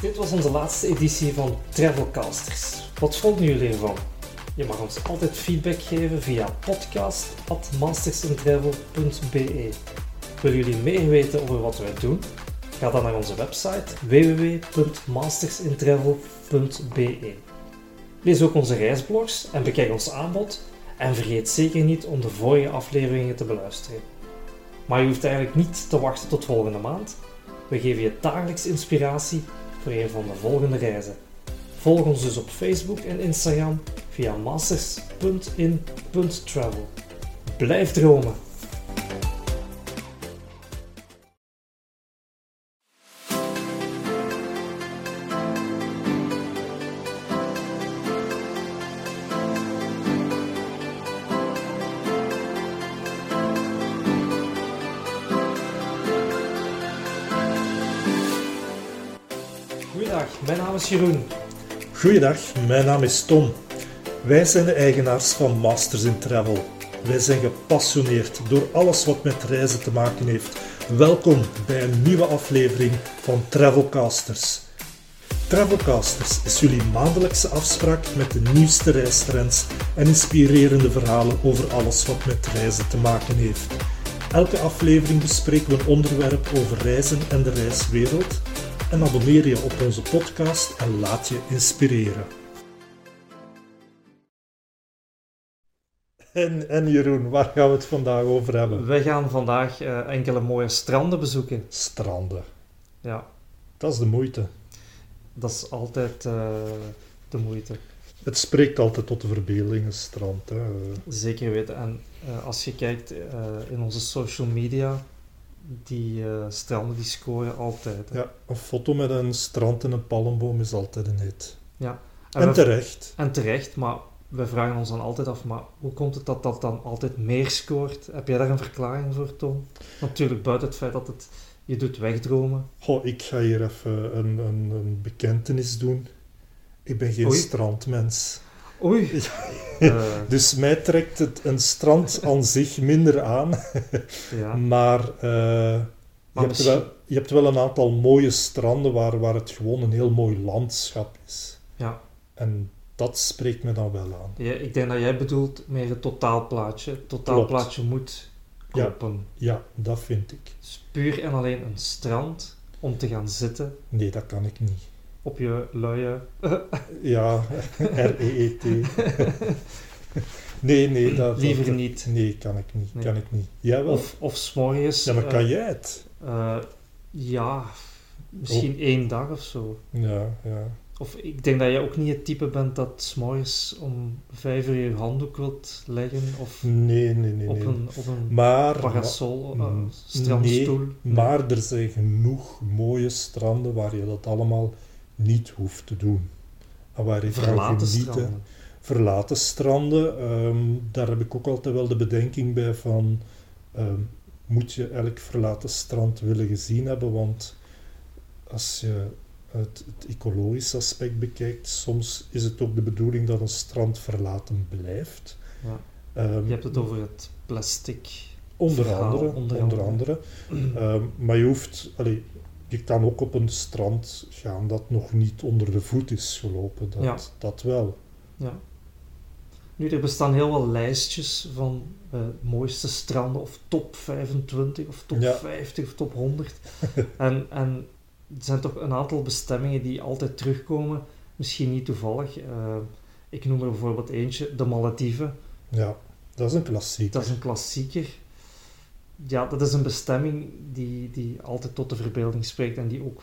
Dit was onze laatste editie van Travelcasters. Wat vonden jullie ervan? Je mag ons altijd feedback geven via podcast.mastersintravel.be. Willen jullie meer weten over wat wij doen? Ga dan naar onze website www.mastersintravel.be. Lees ook onze reisblogs en bekijk ons aanbod. En vergeet zeker niet om de vorige afleveringen te beluisteren. Maar je hoeft eigenlijk niet te wachten tot volgende maand. We geven je dagelijks inspiratie voor een van de volgende reizen. Volg ons dus op Facebook en Instagram via masters.in.travel. Blijf dromen! Mijn naam is Jeroen. Goeiedag, mijn naam is Tom. Wij zijn de eigenaars van Masters in Travel. Wij zijn gepassioneerd door alles wat met reizen te maken heeft. Welkom bij een nieuwe aflevering van Travelcasters. Travelcasters is jullie maandelijkse afspraak met de nieuwste reistrends en inspirerende verhalen over alles wat met reizen te maken heeft. Elke aflevering bespreken we een onderwerp over reizen en de reiswereld en abonneer je op onze podcast en laat je inspireren. En, en Jeroen, waar gaan we het vandaag over hebben? Wij gaan vandaag eh, enkele mooie stranden bezoeken. Stranden. Ja, Dat is de moeite. dat is altijd eh, de moeite. Het spreekt altijd tot de verbeelding, een strand. Hè. Zeker weten. En eh, als je kijkt in onze social media, die eh, stranden die scoren altijd. hè. Ja, een foto met een strand en een palmboom is altijd een hit. Ja. En terecht. en terecht, maar we vragen ons dan altijd af, maar hoe komt het dat dat dan altijd meer scoort? Heb jij daar een verklaring voor, Tom? Natuurlijk, buiten het feit dat het je doet wegdromen. Goh, ik ga hier even een, een, een bekentenis doen. Ik ben geen Oei. strandmens. Oei! Eh, Dus mij trekt het een strand aan zich minder aan. ja. Maar, eh, je, hebt wel, je hebt wel een aantal mooie stranden waar, waar het gewoon een heel mooi landschap is. ja. En dat spreekt me dan wel aan. Ja, ik denk dat jij bedoelt meer het totaalplaatje. Het totaalplaatje moet Ja. kloppen. Ja, dat vind ik. Dus puur en alleen een strand om te gaan zitten Nee, dat kan ik niet. Op je luie... Ja, R-E-E-T. nee, nee, dat... Liever dat- niet. Nee, kan ik niet. Nee. Kan ik niet. Jij wel? Of, of s'morgens... ja, maar kan eh, jij het? eh, ja, misschien één dag of zo. Ja, ja. Of ik denk dat jij ook niet het type bent dat s'morgens om vijf uur je handdoek wilt leggen. Of Nee, nee, nee. op een, op een Maar, parasol, eh, Mm, strandstoel. nee, maar er zijn genoeg mooie stranden waar je dat allemaal niet hoeft te doen. En waar je kan Verlaten genieten. stranden. Verlaten stranden, ehm, daar heb ik ook altijd wel de bedenking bij van... ehm, moet je elk verlaten strand willen gezien hebben? Want als je het, het ecologische aspect bekijkt, soms is het ook de bedoeling dat een strand verlaten blijft. Ja. Ehm, Je hebt het over het plastic. Onder verhaal, andere. onder Onder, andere. andere. Maar je hoeft... allee, je kan ook op een strand gaan dat nog niet onder de voet is gelopen. Dat, Ja. dat wel. Ja. Nu, er bestaan heel wel lijstjes van eh, mooiste stranden, of top 25, of top Ja. 50, of top 100. en, en er zijn toch een aantal bestemmingen die altijd terugkomen, misschien niet toevallig. Eh, ik noem er bijvoorbeeld eentje, de Malediven. Ja, dat is een klassieker. Dat is een klassieker. Ja, dat is een bestemming die, die altijd tot de verbeelding spreekt en die ook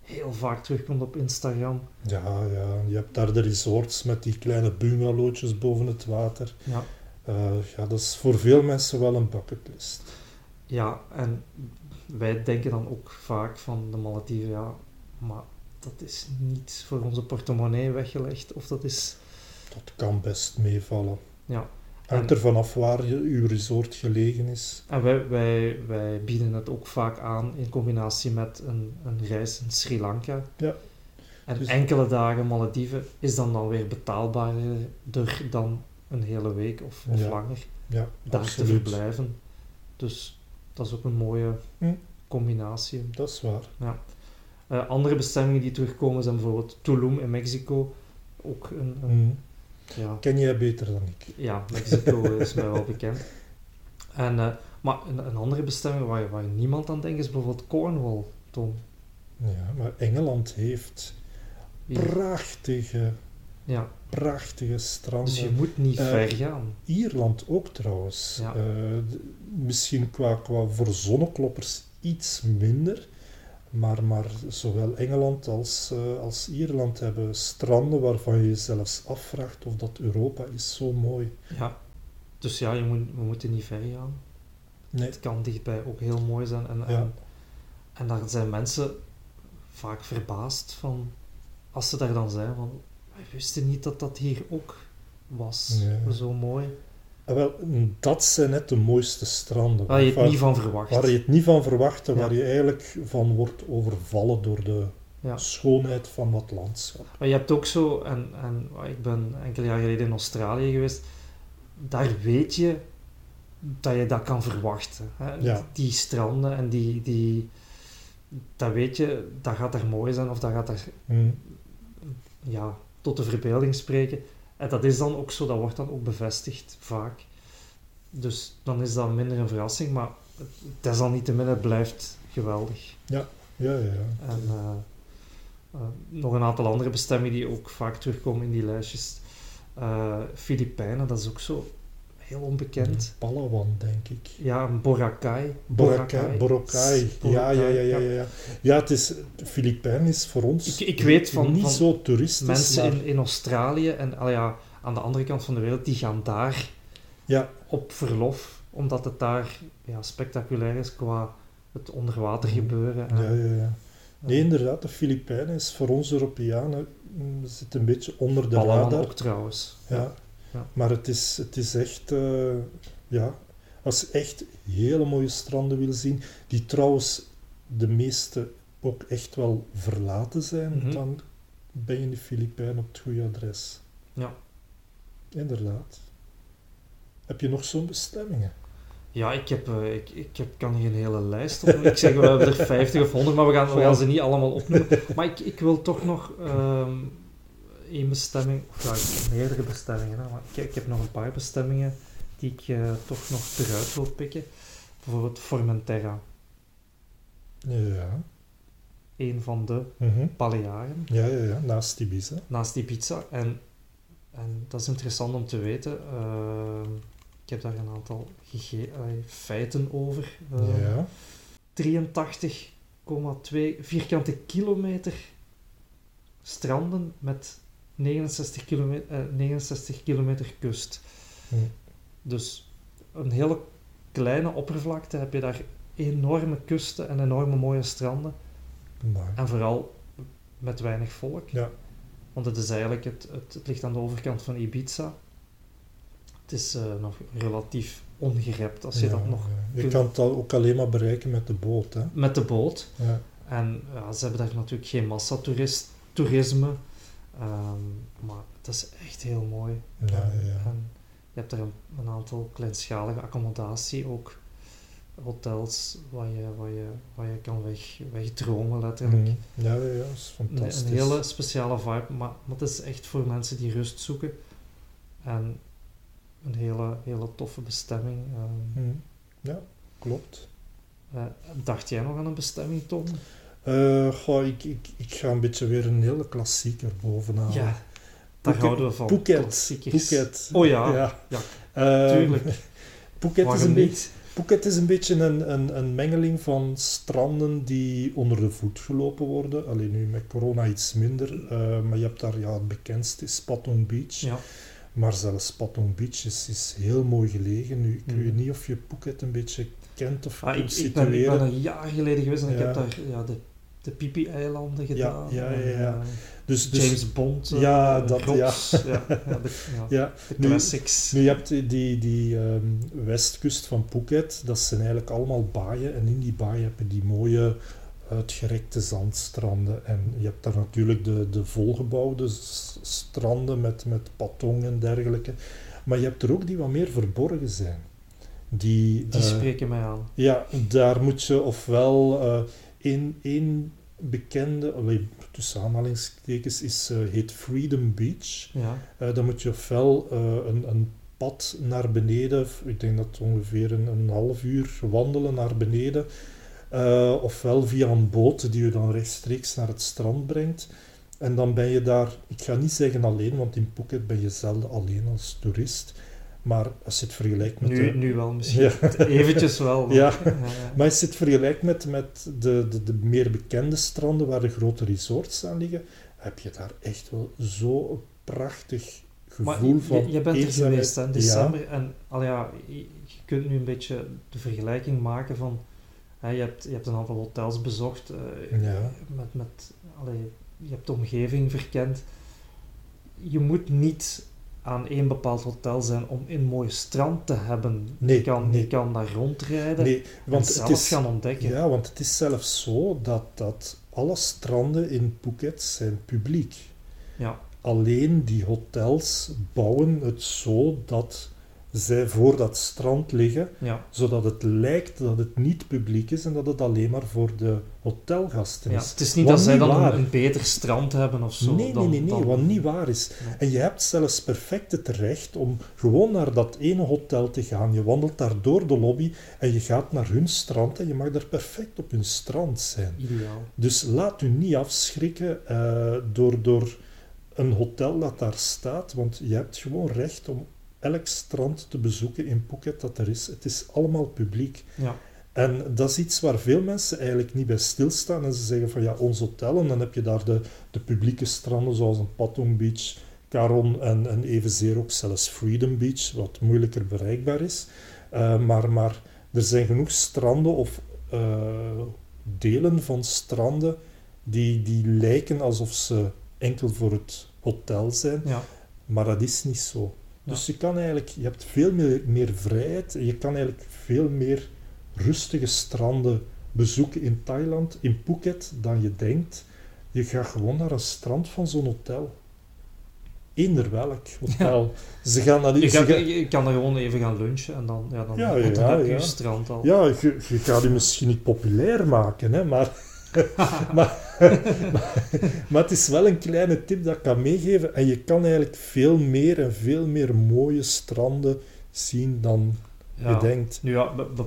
heel vaak terugkomt op Instagram. Ja, ja, je hebt daar de resorts met die kleine bungalowtjes boven het water. Ja. Eh, ja, dat is voor veel mensen wel een bucketlist. Ja, en wij denken dan ook vaak van de Malediven, ja, maar dat is niet voor onze portemonnee weggelegd. Of dat is, Dat kan best meevallen. ja. Hangt er vanaf waar je, uw resort gelegen is. En wij, wij, wij bieden het ook vaak aan in combinatie met een, een reis in Sri Lanka. Ja. En Dus- enkele dagen Malediven is dan dan weer betaalbaarder dan een hele week of, of Ja, langer Ja, daar te verblijven. Dus dat is ook een mooie Hm. combinatie. Dat is waar. Eh, Eh, andere bestemmingen die terugkomen zijn bijvoorbeeld Tulum in Mexico. Ook een, een Mhm. Ja, Ken jij beter dan ik? ja, Mexico is mij wel bekend. En, eh, maar een, een andere bestemming waar, waar niemand aan denkt is bijvoorbeeld Cornwall, Tom. Ja, maar Engeland heeft prachtige, Ja, prachtige stranden. dus je moet niet Eh, ver gaan. Ierland ook trouwens. Ja. Eh, misschien qua, qua voor zonnekloppers iets minder. Maar, maar zowel Engeland als, eh, als Ierland hebben stranden waarvan je je zelfs afvraagt of dat Europa is. Zo mooi. Ja. Dus ja, je moet, we moeten niet ver gaan. Nee. Het kan dichtbij ook heel mooi zijn. En, Ja. en, en daar zijn mensen vaak verbaasd van, als ze daar dan zijn, van, wij wisten niet dat dat hier ook was. Zo mooi. Ah, wel, dat zijn net de mooiste stranden. Waar je het waar, niet van verwacht. waar je het niet van verwacht en Ja. waar je eigenlijk van wordt overvallen door de Ja. schoonheid van dat landschap. Maar je hebt ook zo, en, en ik ben enkele jaar geleden in Australië geweest, daar weet je dat je dat kan verwachten. Hè? Ja. Die stranden en die, die, dat weet je, dat gaat er mooi zijn of dat gaat er Hm. ja, tot de verbeelding spreken. En dat is dan ook zo, dat wordt dan ook bevestigd vaak. Dus dan is dat minder een verrassing, maar het- desalniettemin, het blijft geweldig. Ja, ja, ja. En eh, eh, nog een aantal andere bestemmingen die ook vaak terugkomen in die lijstjes. Eh Filipijnen, dat is ook zo heel onbekend. Palawan, denk ik. Ja, Boracay. Boracay. Boracay. Ja, ja, ja, ja, ja. Ja, het is, de Filipijnen is voor ons Ik- ik weet van- niet van zo toeristisch, Mensen maar in, in Australië en al ja, aan de andere kant van de wereld, die gaan daar ja, op verlof, omdat het daar ja, spectaculair is qua het onderwater Mhm. gebeuren. en- ja, ja, ja. Nee, inderdaad, de Filipijnen is voor ons Europeanen mm, zit een beetje onder de Palawan radar. ook trouwens. Ja. Ja. Maar het is, het is echt, eh, ja, als je echt hele mooie stranden wil zien, die trouwens de meeste ook echt wel verlaten zijn, Mhm. dan ben je in de Filipijnen op het goede adres. Ja. Inderdaad. Heb je nog zo'n bestemmingen? Ja, ik, heb, eh, ik, ik heb, kan hier een hele lijst op. Ik zeg, we hebben er 50 of 100, maar we gaan, we gaan ze niet allemaal opnoemen. Maar ik, ik wil toch nog ehm één bestemming, of ja, meerdere bestemmingen, hè, maar ik, ik heb nog een paar bestemmingen die ik eh, toch nog eruit wil pikken. Bijvoorbeeld Formentera, Ja. een van de Mhm. Balearen, Ja, ja, ja, naast Ibiza. naast Ibiza. En, en dat is interessant om te weten. ehm, ik heb daar een aantal eh, feiten over. Eh, ja. 83,2 vierkante kilometer stranden met 69 kilometer, eh, 69 kilometer kust. Hm. Dus een hele kleine oppervlakte heb je daar enorme kusten en enorme mooie stranden. En vooral met weinig volk. Ja. Want het is eigenlijk, het, het, het ligt aan de overkant van Ibiza. Het is eh, nog relatief ongerept als je ja, dat nog ja. Je kan het al- ook alleen maar bereiken met de boot, hè. met de boot. Ja. En ja, ze hebben daar natuurlijk geen massatoerisme. Ehm maar het is echt heel mooi. Ja, ja, ja. En je hebt er een, een aantal kleinschalige accommodatie ook. Hotels waar je, waar je, waar je kan weg, wegdromen letterlijk. Mhm. Ja, ja, is fantastisch. een hele speciale vibe, maar, maar het is echt voor mensen die rust zoeken. En een hele, hele toffe bestemming. Ehm, Mhm. Ja, klopt. eh, dacht jij nog aan een bestemming, Tom? Eh, goh, ik, ik, ik ga een beetje weer een hele klassieker bovenaan. Ja, daar houden we van. Phuket. Phuket. Oh ja, ja. ja, Eh, tuurlijk. Phuket is, een beetje, Phuket is een beetje een, een, een mengeling van stranden die onder de voet gelopen worden. Alleen nu met corona iets minder. eh, maar je hebt daar, ja, het bekendste is Patong Beach. Ja, Maar zelfs Patong Beach is, is heel mooi gelegen. Nu, ik weet niet of je Phuket een beetje kent of ah, ik, kunt ik, ben, ik ben een jaar geleden geweest en ik heb daar ja, de, de Pipi-eilanden gedaan. ja, ja, ja. eh, Dus, dus James Bond. eh, Ja, dat- Grops, ja. Ja, de, ja, ja, de nu- classics. Nu, je hebt die, die, ehm, westkust van Phuket, dat zijn eigenlijk allemaal baaien. En in die baaien heb je die mooie uitgerekte zandstranden. En je hebt daar natuurlijk de, de volgebouwde stranden met, met patong en dergelijke. Maar je hebt er ook die wat meer verborgen zijn. Die, Die eh, spreken mij aan. ja, daar moet je ofwel eh één, één bekende, tussen aanhalingstekens, is, eh, heet Freedom Beach. Ja. Eh, dan moet je ofwel eh, een, een pad naar beneden, ik denk dat ongeveer een, een half uur wandelen naar beneden, ofwel via een boot die je dan rechtstreeks naar het strand brengt. En dan ben je daar, ik ga niet zeggen alleen, want in Phuket ben je zelden alleen als toerist. Maar als je het vergelijkt met Nu, de, nu wel misschien. Ja. Eventjes wel. maar- Ja. Maar als je het vergelijkt met, met de, de, de meer bekende stranden waar de grote resorts aan liggen, heb je daar echt wel zo'n prachtig gevoel van je bent er geweest in december en al ja, je, kunt nu een beetje de vergelijking maken van hè, je, hebt, je hebt een aantal hotels bezocht eh, Ja. met, met allee, je hebt de omgeving verkend. Je moet niet aan één bepaald hotel zijn om een mooi strand te hebben. Nee, je, kan, nee. je kan daar rondrijden Nee, en want zelf het is, gaan ontdekken. ja, want het is zelfs zo dat, dat alle stranden in Phuket zijn publiek. Ja. Alleen die hotels bouwen het zo dat zij voor dat strand liggen, Ja. zodat het lijkt dat het niet publiek is en dat het alleen maar voor de hotelgasten Ja, is. het is niet Wat dat zij dan een, een beter strand hebben of zo. nee, dan, nee, nee, nee, dan- wat niet waar is. En je hebt zelfs perfect het recht om gewoon naar dat ene hotel te gaan. Je wandelt daar door de lobby en je gaat naar hun strand en je mag daar perfect op hun strand zijn. Ideaal. Dus laat u niet afschrikken eh, door, door een hotel dat daar staat, want je hebt gewoon recht om elk strand te bezoeken in Phuket dat er is. Het is allemaal publiek. Ja. En dat is iets waar veel mensen eigenlijk niet bij stilstaan. En ze zeggen van ja, ons hotel, en dan heb je daar de, de publieke stranden zoals een Patong Beach, Caron en, en evenzeer ook zelfs Freedom Beach, wat moeilijker bereikbaar is. Eh, maar, maar er zijn genoeg stranden of eh, delen van stranden die, die lijken alsof ze enkel voor het hotel zijn, Ja. maar dat is niet zo. Dus je kan eigenlijk, je hebt veel meer, meer vrijheid en je kan eigenlijk veel meer rustige stranden bezoeken in Thailand, in Phuket, dan je denkt. Je gaat gewoon naar een strand van zo'n hotel. Eender welk hotel. Ze gaan naar die, Je, ze kan, gaan- je kan er gewoon even gaan lunchen en dan, ja, dan, Ja, dan ja, heb je strand al. ja, je, je gaat je misschien niet populair maken, hè, maar, maar, maar, maar het is wel een kleine tip dat ik kan meegeven. En je kan eigenlijk veel meer en veel meer mooie stranden zien dan Ja. je denkt. Nu ja, be- be-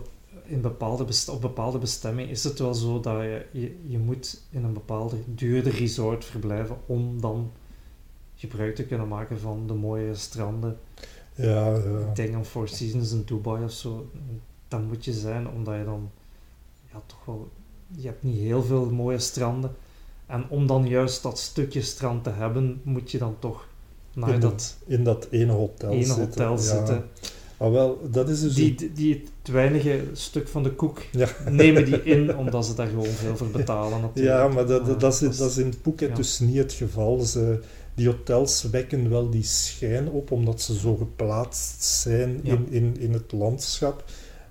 in bepaalde op bepaalde bestemmingen is het wel zo dat je, je, je moet in een bepaalde duurder resort verblijven om dan gebruik te kunnen maken van de mooie stranden. Ja, ja. Ik denk aan Four Seasons in Dubai of zo. Dat moet je zijn, omdat je dan ja, toch wel... Je hebt niet heel veel mooie stranden. En om dan juist dat stukje strand te hebben, moet je dan toch naar In dat in dat ene hotel ene zitten. hotel ja. zitten. Ah, wel, dat is dus... Die, die, die het weinige stuk van de koek Ja. nemen die in, omdat ze daar gewoon veel voor betalen natuurlijk. ja, maar dat, dat, dat, is, dat is in Phuket ja. dus niet het geval. Ze, die hotels wekken wel die schijn op, omdat ze zo geplaatst zijn Ja. in, in, in het landschap.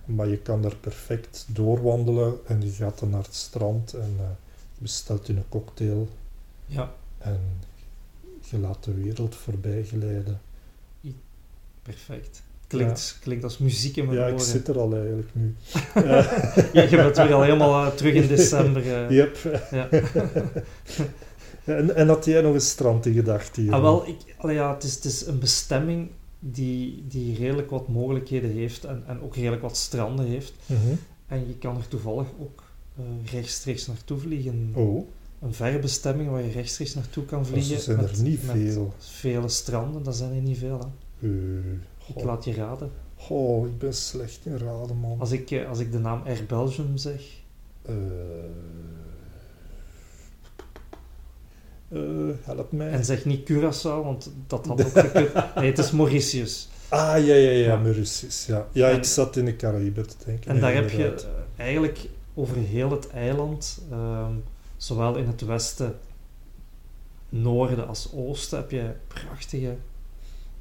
Maar je kan daar perfect doorwandelen en je gaat dan naar het strand en eh, bestelt je een cocktail Ja, en je laat de wereld voorbij glijden. perfect. Klinkt, klinkt als muziek in mijn Ja, ik oren. zit er al eigenlijk nu. Je, je bent weer al helemaal eh, terug in december. eh. Yep. Ja. En, en had jij nog een strand in gedachten hier? Ah, wel, ik, allee, ja, het, is, het is een bestemming die, die redelijk wat mogelijkheden heeft en, en ook redelijk wat stranden heeft. Mhm. En je kan er toevallig ook rechtstreeks naartoe vliegen. Oh, Een verre bestemming waar je rechtstreeks naartoe kan er vliegen. zijn er niet veel. vele stranden, dat zijn er niet veel. Hè. Eh, Ik laat je raden. Goh, ik ben slecht in raden, man. Als ik, eh, als ik de naam Air Belgium zeg, Eh, eh, help mij. en zeg niet Curaçao, want dat had ook gekund. Nee, het is Mauritius. Ah, ja, ja, ja, Ja. Mauritius. Ja, ja En- ik zat in de Caraïben te denken. En daar heb je eh, eigenlijk over heel het eiland, ehm, zowel in het westen, noorden als oosten, heb je prachtige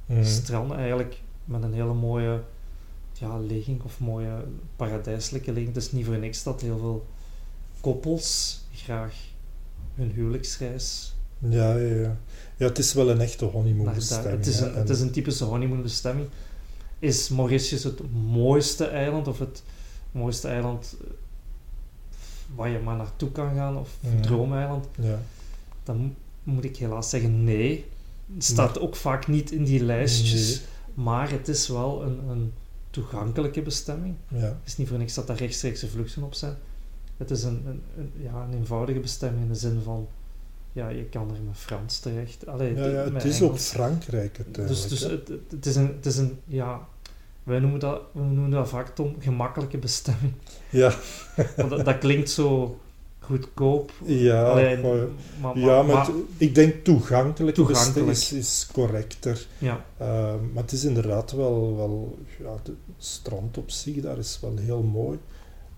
Mhm. stranden eigenlijk met een hele mooie ja, ligging of mooie paradijselijke ligging. Het is niet voor niks dat heel veel koppels graag hun huwelijksreis Ja, ja, ja. Ja, het is wel een echte honeymoon naar daar. bestemming. Het is, een, En- het is een typische honeymoon bestemming. Is Mauritius het mooiste eiland of het mooiste eiland eh, waar je maar naartoe kan gaan, of. Droomeiland, Ja. dan mo- moet ik helaas zeggen nee. Het staat ook vaak niet in die lijstjes, maar het is wel een, een toegankelijke bestemming. Ja. Het is niet voor niks dat daar rechtstreekse vluchten op zijn. Het is een, een, een- ja, een eenvoudige bestemming in de zin van, ja, je kan er met Frans terecht. Allee, Ja, het is ook. Frankrijk. Dus, dus het, het is een, het is een, ja, wij noemen dat, we noemen dat vaak Tom, gemakkelijke bestemming. Ja, Want dat, dat klinkt zo goedkoop. ja, maar- ja, maar, ik denk toegankelijk, Toegankelijk. Is, is correcter. ja, Uh, maar het is inderdaad wel, wel ja, het strand op zich, daar is wel heel mooi.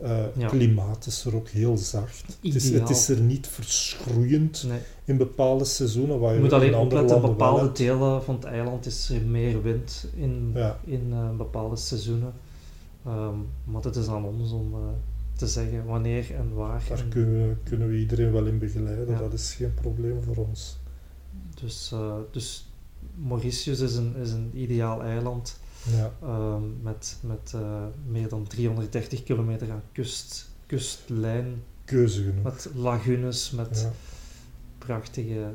Uh, Ja. Klimaat is er ook heel zacht. Het is, het is er niet verschroeiend nee. in bepaalde seizoenen, waar Je je moet alleen opletten, bepaalde delen van het eiland is er meer wind in, Ja. in eh, bepaalde seizoenen. Ehm, maar het is aan ons om eh, te zeggen wanneer en waar. Daar En kunnen we, kunnen we iedereen wel in begeleiden, Ja. dat is geen probleem voor ons. dus, dus Mauritius is een, is een ideaal eiland Ja, ehm, met, met eh, meer dan 330 kilometer aan kust, kustlijn, keuze genoeg. met lagunes, met Ja. prachtige eh,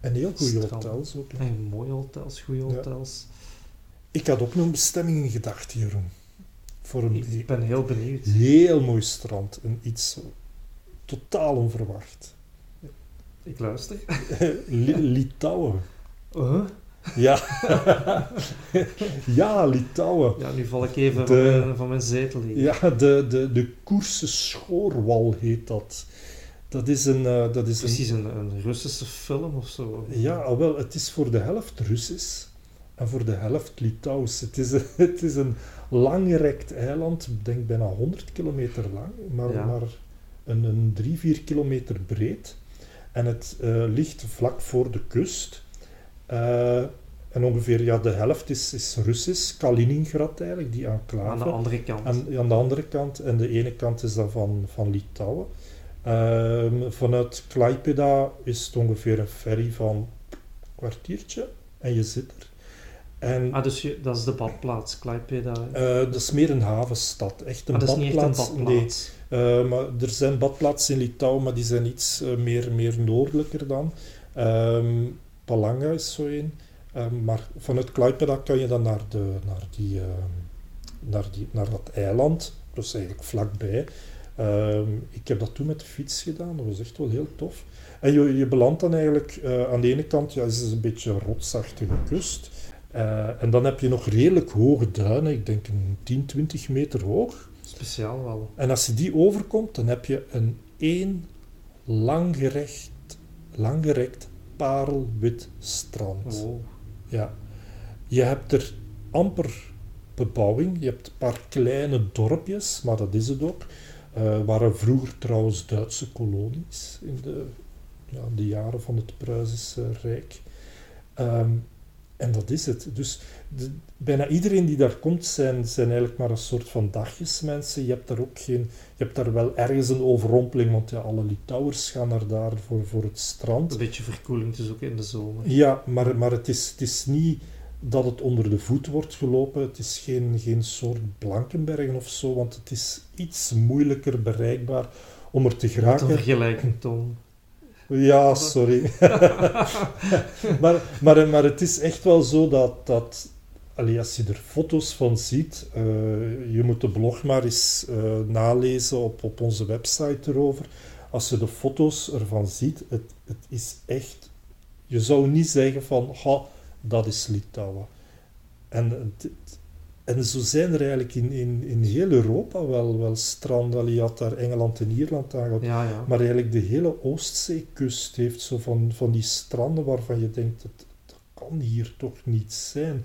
En heel goede hotels ook. hè. en mooie hotels, goede Ja. hotels. Ik had ook nog een bestemming in gedachten, Jeroen. Voor een Ik ben heel benieuwd. heel mooi strand. En iets totaal onverwacht. Ik luister. Li- Litouwen. Huh? Ja. ja, Litouwen. Ja, nu val ik even De- van, mijn, van mijn zetel hier. Ja, de, de, de Koerse Schoorwal heet dat. Dat is een... eh, dat is Precies een, een Russische film of zo. ja, ah, wel, het is voor de helft Russisch en voor de helft Litouws. Het is, een- het is een langgerekt eiland, ik denk bijna 100 kilometer lang, maar, Ja. maar een, een 3, 4 kilometer breed. En het eh, ligt vlak voor de kust. Eh, en ongeveer ja, de helft is, is Russisch, Kaliningrad eigenlijk, die enclave. Aan de andere kant. Aan, aan de andere kant, en de ene kant is dan van, van Litouwen. Ehm, vanuit Klaipeda is het ongeveer een ferry van een kwartiertje en je zit er. En Ah, dus je, dat is de badplaats, Klaipeda. eh, dat is meer een havenstad, echt een ah, dat is niet echt een badplaats. badplaats. Nee, eh, maar er zijn badplaatsen in Litouwen, maar die zijn iets meer, meer noordelijker dan. Ehm, Palanga is zo een. Ehm, maar vanuit Klaipeda kan je dan naar, de, naar, die, ehm, naar, die, naar dat eiland. Dat is eigenlijk vlakbij. Ehm, ik heb dat toen met de fiets gedaan. Dat was echt wel heel tof. En je, je belandt dan eigenlijk eh, aan de ene kant, ja, is het een beetje een rotsachtige kust. Eh, en dan heb je nog redelijk hoge duinen, ik denk een 10, 20 meter hoog. Speciaal wel. En als je die overkomt, dan heb je een één langgerecht, langgerekt parelwit strand. Wow. Ja. Je hebt er amper bebouwing. Je hebt een paar kleine dorpjes, maar dat is het ook. Eh waren vroeger trouwens Duitse kolonies in de, ja, de jaren van het Pruisische Rijk. Ehm, en dat is het. Dus de- bijna iedereen die daar komt, zijn, zijn eigenlijk maar een soort van dagjesmensen. Je hebt daar ook geen... Je hebt daar wel ergens een overrompeling, want ja, alle Litouwers gaan naar daar voor, voor het strand. Een beetje verkoeling dus ook in de zomer. Ja, maar, maar het, is, het is niet dat het onder de voet wordt gelopen. Het is geen, geen soort Blankenbergen of zo, want het is iets moeilijker bereikbaar om er te geraken. vergelijking, Tom. Ja, sorry. maar, maar, maar het is echt wel zo dat, dat allee, als je er foto's van ziet, eh, je moet de blog maar eens eh, nalezen op, op onze website erover. Als je de foto's ervan ziet, het, het is echt... Je zou niet zeggen van, ha, dat is Litouwen. En, het- en zo zijn er eigenlijk in, in, in heel Europa wel, wel stranden. Je had daar Engeland en Ierland aan gehad. Ja, ja. Maar eigenlijk de hele Oostzeekust heeft zo van, van die stranden waarvan je denkt, dat, dat kan hier toch niet zijn.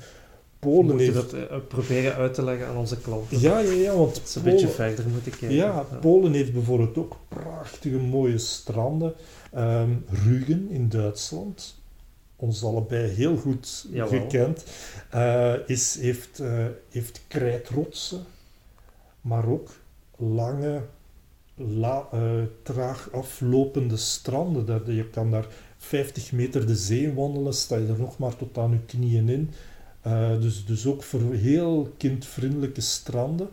Polen moeten heeft... dat eh, proberen uit te leggen aan onze klanten. Ja, ja, ja, want Dat ze een Polen, beetje verder moeten kijken. ja, Polen heeft bijvoorbeeld ook prachtige mooie stranden. Ehm Rügen in Duitsland, ons allebei heel goed Jawel. gekend, eh, is, heeft, eh, heeft krijtrotsen, maar ook lange, la, eh, traag aflopende stranden. Je kan daar 50 meter de zee wandelen, sta je er nog maar tot aan je knieën in. Dus, dus ook voor heel kindvriendelijke stranden.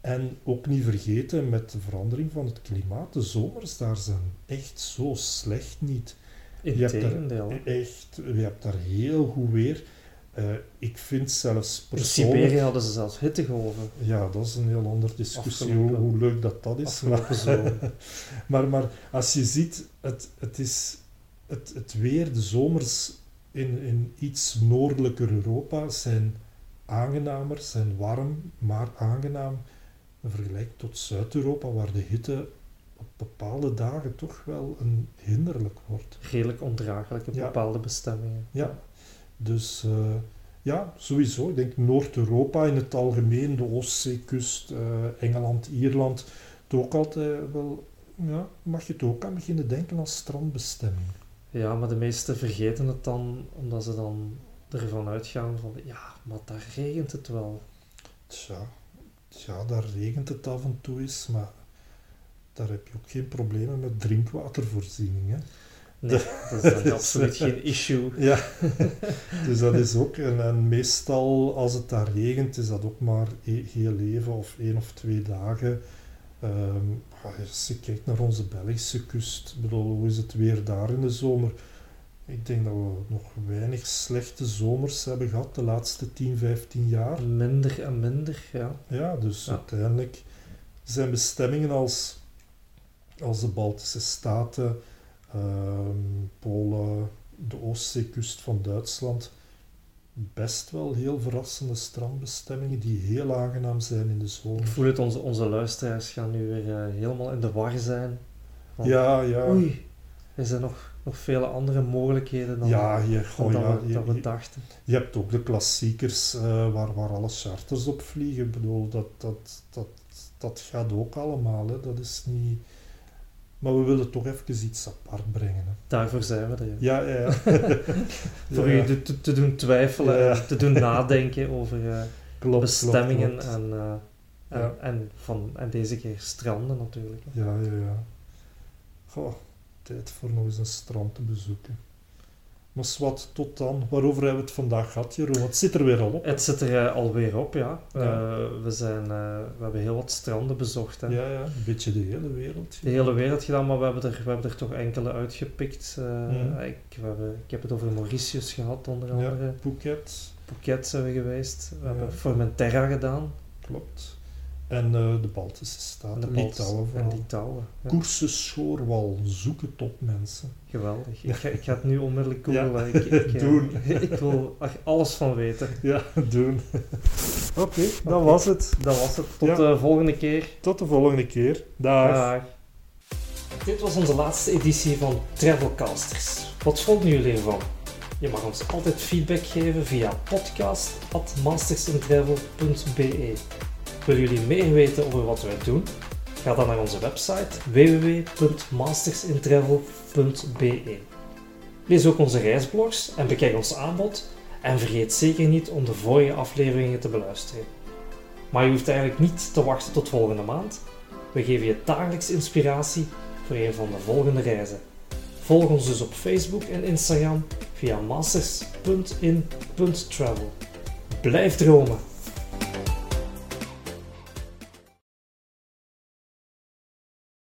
En ook niet vergeten met de verandering van het klimaat. De zomers daar zijn echt zo slecht niet. Je hebt daar Integendeel. echt, je hebt daar heel goed weer. Eh, ik vind zelfs In persoonlijk... Siberië hadden ze zelfs hittegolven. Ja, dat is een heel andere discussie, hoe, Afgelopen- hoe leuk dat dat is. Maar, maar, maar als je ziet, het, het, is, het, het weer, de zomers in, in iets noordelijker Europa zijn aangenamer, zijn warm, maar aangenaam. In vergelijking tot Zuid-Europa, waar de hitte op bepaalde dagen toch wel een hinderlijk wordt. Redelijk ondraaglijk in Ja. bepaalde bestemmingen. Ja, dus eh, ja, sowieso. Ik denk Noord-Europa in het algemeen, de Oostzeekust, eh, Engeland, Ierland, het ook altijd wel, ja, mag je het ook aan beginnen denken als strandbestemming. Ja, maar de meesten vergeten het dan, omdat ze dan ervan uitgaan van, ja, maar daar regent het wel. Tja, ja, daar regent het af en toe eens, maar daar heb je ook geen problemen met drinkwatervoorziening. Hè? Nee, dat is dan absoluut geen issue. Ja, dus dat is ook, en, en meestal als het daar regent, is dat ook maar e- heel even of één of twee dagen. Ehm, als je kijkt naar onze Belgische kust, bedoel, hoe is het weer daar in de zomer? Ik denk dat we nog weinig slechte zomers hebben gehad de laatste 10, 15 jaar. Minder en minder, ja. Ja, dus Ja. uiteindelijk zijn bestemmingen als, als de Baltische Staten, ehm, Polen, de Oostzeekust van Duitsland best wel heel verrassende strandbestemmingen die heel aangenaam zijn in de Ik zomer. voel het, onze, onze luisteraars gaan nu weer eh, helemaal in de war zijn. Ja, ja. Oei, er zijn nog, nog vele andere mogelijkheden dan, Ja, je, dan ja, we, je, dachten. je hebt ook de klassiekers eh, waar, waar alle charters op vliegen. Ik bedoel, dat, dat, dat, dat gaat ook allemaal. Hè. Dat is niet... Maar we willen toch even iets apart brengen. Hè. Daarvoor zijn we er. ja. Ja, ja. Voor Ja, u te, doen twijfelen Ja. en te doen nadenken over eh, klopt, bestemmingen klopt, klopt. En, eh, en, van, en deze keer stranden natuurlijk. Ja, ja, ja. Goh, tijd voor nog eens een strand te bezoeken. Maar wat tot dan. Waarover hebben we het vandaag gehad, Jeroen? Het zit er weer al op. Het zit er eh, alweer op, ja. Ja. Eh, we, zijn, eh, we hebben heel wat stranden bezocht. Hè. Ja, ja. Een beetje de hele wereld. De hele wereld gedaan, maar we hebben er, we hebben er toch enkele uitgepikt. Ik, we hebben, ik heb het over Mauritius gehad, onder Ja. andere. Phuket, Phuket zijn we geweest. We Ja. hebben Formentera gedaan. klopt. En eh, de Baltische En Staten, de Baltische- En vooral. Litouwen. Ja. Koersen Schoorwal, zoek het op, mensen. Geweldig. Ik ga, ik ga het nu onmiddellijk Ja. googlen. Ik, ik, eh, Doen. ik wil er alles van weten. Ja, doen. Oké, dat Oké. was het. Dat was het. Tot Ja. de volgende keer. Tot de volgende keer. Dag. Dag. Dit was onze laatste editie van Travelcasters. Wat vonden jullie ervan? Je mag ons altijd feedback geven via podcast.mastersintravel.be. Willen jullie meer weten over wat wij doen? Ga dan naar onze website www.mastersintravel.be. Lees ook onze reisblogs en bekijk ons aanbod. En vergeet zeker niet om de vorige afleveringen te beluisteren. Maar je hoeft eigenlijk niet te wachten tot volgende maand. We geven je dagelijks inspiratie voor een van de volgende reizen. Volg ons dus op Facebook en Instagram via masters.in.travel. Blijf dromen!